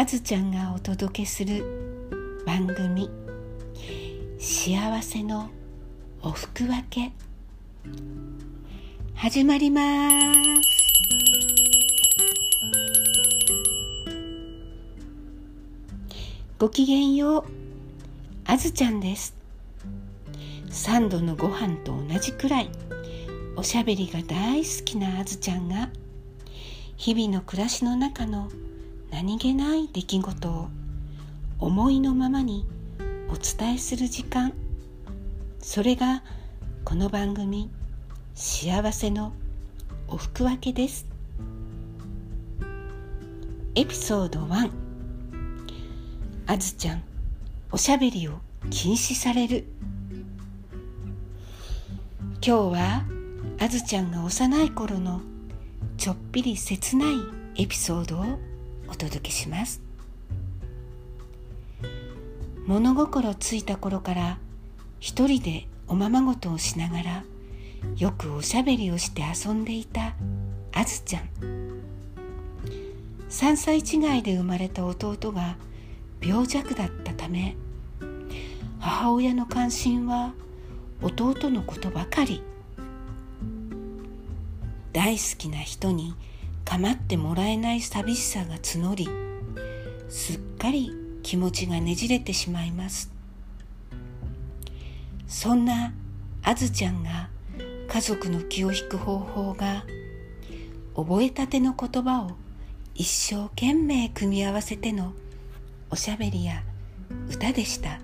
あずちゃんがお届けする番組「幸せのおふくわけ」始まります。ごきげんよう。あずちゃんです。三度のご飯と同じくらい。おしゃべりが大好きなあずちゃんが日々の暮らしの中の何気ない出来事を思いのままにお伝えする時間。それがこの番組「幸せのおふくわけ」です。エピソード1あずちゃんおしゃべりを禁止される。今日はあずちゃんが幼い頃のちょっぴり切ないエピソードをお届けします。物心ついた頃から一人でおままごとをしながらよくおしゃべりをして遊んでいたあずちゃん。3歳違いで生まれた弟が病弱だったため母親の関心は弟のことばかり。大好きな人に構ってもらえない寂しさが募りすっかり気持ちがねじれてしまいます。そんなあずちゃんが家族の気を引く方法が覚えたての言葉を一生懸命組み合わせてのおしゃべりや歌でした。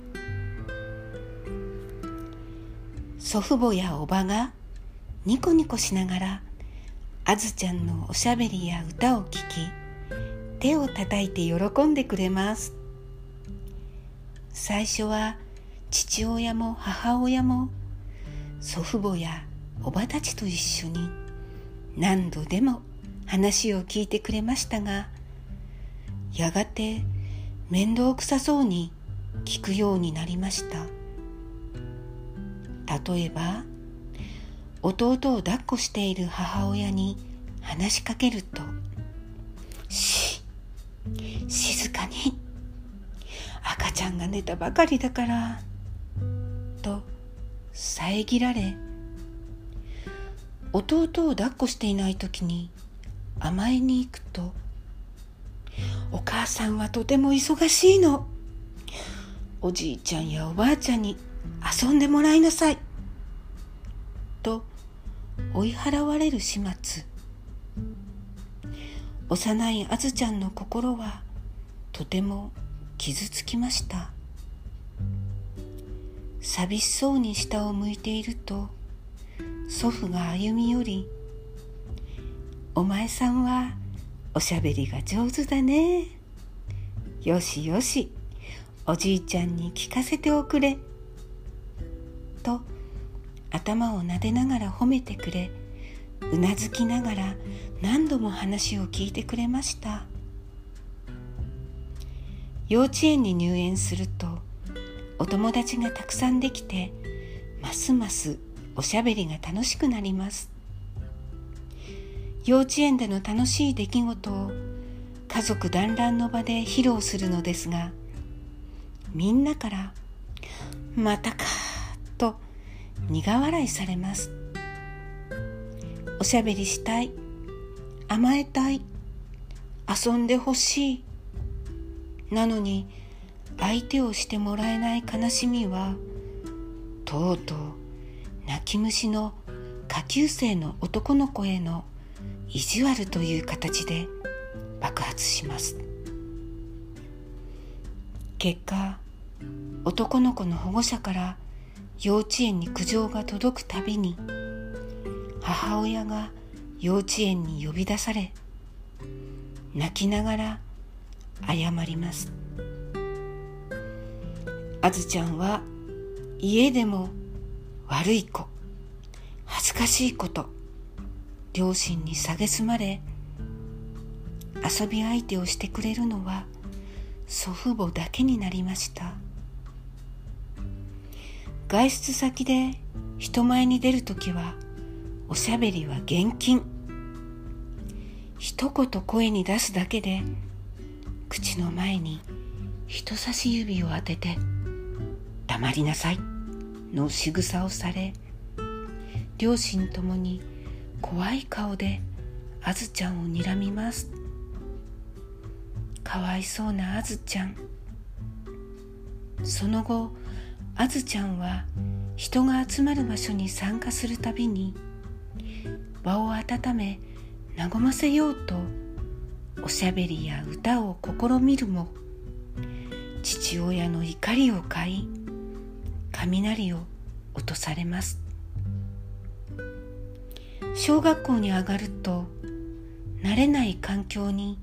祖父母やおばがニコニコしながらあずちゃんのおしゃべりや歌を聴き手を叩いて喜んでくれます。最初は父親も母親も祖父母やおばたちと一緒に何度でも話を聞いてくれましたがやがて面倒くさそうに聞くようになりました。例えば弟を抱っこしている母親に話しかけると「し静かに赤ちゃんが寝たばかりだから」と遮られ弟を抱っこしていない時に甘えに行くと「お母さんはとても忙しいの」「おじいちゃんやおばあちゃんに遊んでもらいなさい」追い払われる始末。幼いあずちゃんの心はとても傷つきました。寂しそうに下を向いていると祖父が歩み寄り「お前さんはおしゃべりが上手だね。よしよしおじいちゃんに聞かせておくれ」と頭を撫でながら褒めてくれうなずきながら何度も話を聞いてくれました。幼稚園に入園するとお友達がたくさんできてますますおしゃべりが楽しくなります。幼稚園での楽しい出来事を家族団らんの場で披露するのですがみんなから「またか」苦笑いされます。おしゃべりしたい。甘えたい。遊んでほしい。なのに相手をしてもらえない悲しみはとうとう泣き虫の下級生の男の子への意地悪という形で爆発します。結果男の子の保護者から幼稚園に苦情が届くたびに母親が幼稚園に呼び出され泣きながら謝ります。あずちゃんは家でも悪い子恥ずかしいこと両親に蔑まれ遊び相手をしてくれるのは祖父母だけになりました。外出先で人前に出るときはおしゃべりは厳禁。一言声に出すだけで口の前に人差し指を当てて「黙りなさい」の仕草をされ両親ともに怖い顔であずちゃんをにらみます。かわいそうなあずちゃん。その後あずちゃんは人が集まる場所に参加するたびに場を温め和ませようとおしゃべりや歌を試みるも父親の怒りを買い雷を落とされます。小学校に上がると慣れない環境に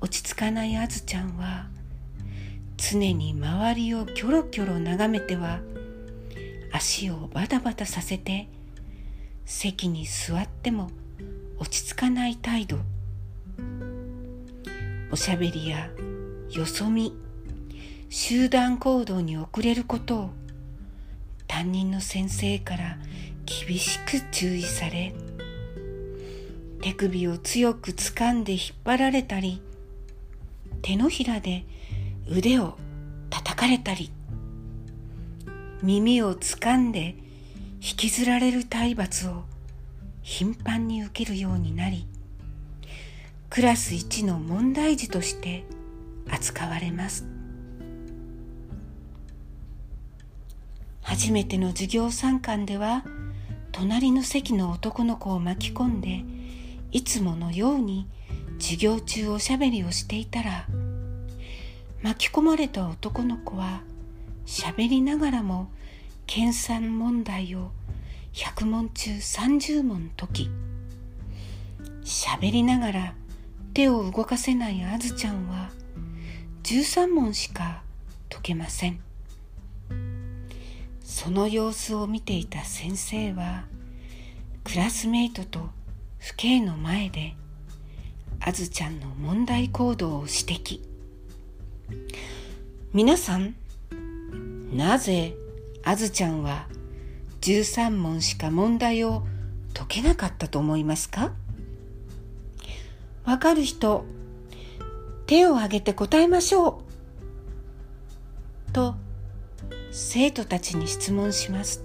落ち着かないあずちゃんは常に周りをキョロキョロ眺めては足をバタバタさせて席に座っても落ち着かない態度。おしゃべりやよそ見集団行動に遅れることを担任の先生から厳しく注意され手首を強く掴んで引っ張られたり手のひらで腕を叩かれたり耳を掴んで引きずられる体罰を頻繁に受けるようになりクラス一の問題児として扱われます。初めての授業参観では隣の席の男の子を巻き込んでいつものように授業中おしゃべりをしていたら巻き込まれた男の子はしゃべりながらも計算問題を100問中30問解き。しゃべりながら手を動かせないあずちゃんは13問しか解けません。その様子を見ていた先生はクラスメイトと父兄の前であずちゃんの問題行動を指摘。皆さんなぜあずちゃんは13問しか問題を解けなかったと思いますか？わかる人手を挙げて答えましょう。と生徒たちに質問します。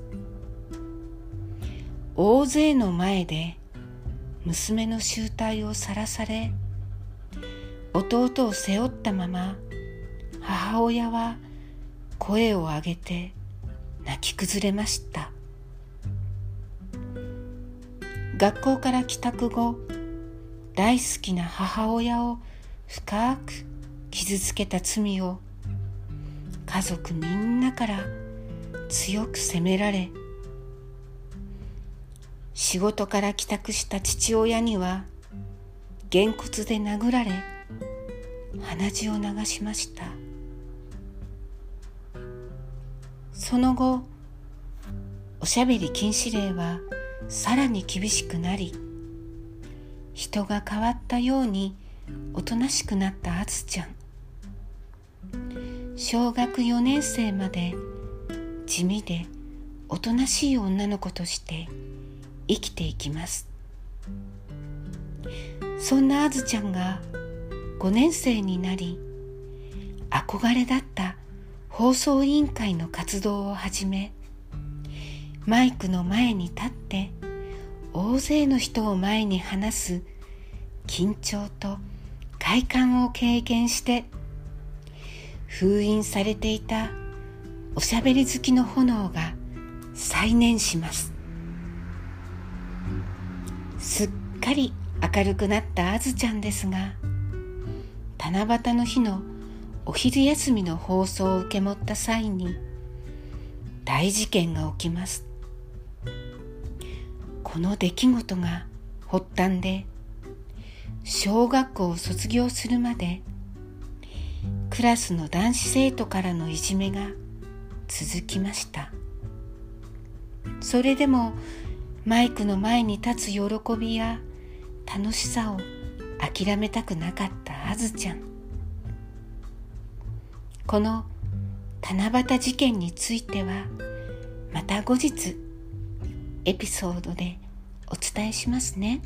大勢の前で娘の醜態をさらされ弟を背負ったまま母親は声を上げて泣き崩れました。学校から帰宅後大好きな母親を深く傷つけた罪を家族みんなから強く責められ仕事から帰宅した父親にはげんこつで殴られ鼻血を流しました。その後おしゃべり禁止令はさらに厳しくなり人が変わったようにおとなしくなったあずちゃん。小学4年生まで地味でおとなしい女の子として生きていきます。そんなあずちゃんが5年生になり憧れだった放送委員会の活動を始めマイクの前に立って大勢の人を前に話す緊張と快感を経験して封印されていたおしゃべり好きの炎が再燃します。すっかり明るくなったあずちゃんですが七夕の日のお昼休みの放送を受け持った際に大事件が起きます。この出来事が発端で小学校を卒業するまでクラスの男子生徒からのいじめが続きました。それでもマイクの前に立つ喜びや楽しさを諦めたくなかったあずちゃん。この七夕事件についてはまた後日エピソードでお伝えしますね。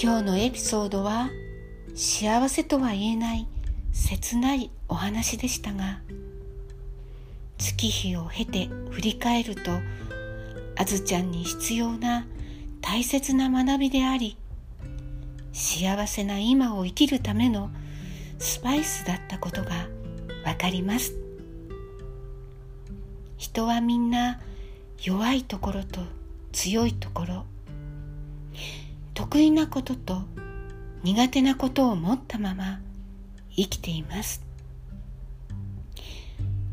今日のエピソードは幸せとは言えない切ないお話でしたが月日を経て振り返るとあずちゃんに必要な大切な学びであり幸せな今を生きるためのスパイスだったことがわかります。人はみんな弱いところと強いところ。得意なことと苦手なことを持ったまま生きています。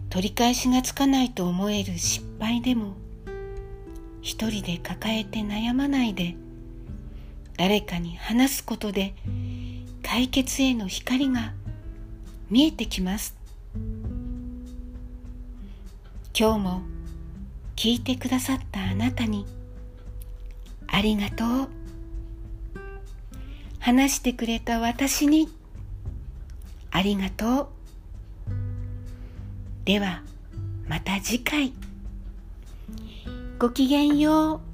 取り返しがつかないと思える失敗でも一人で抱えて悩まないで誰かに話すことで解決への光が見えてきます。今日も聞いてくださったあなたにありがとう。話してくれた私にありがとう。ではまた次回。ごきげんよう。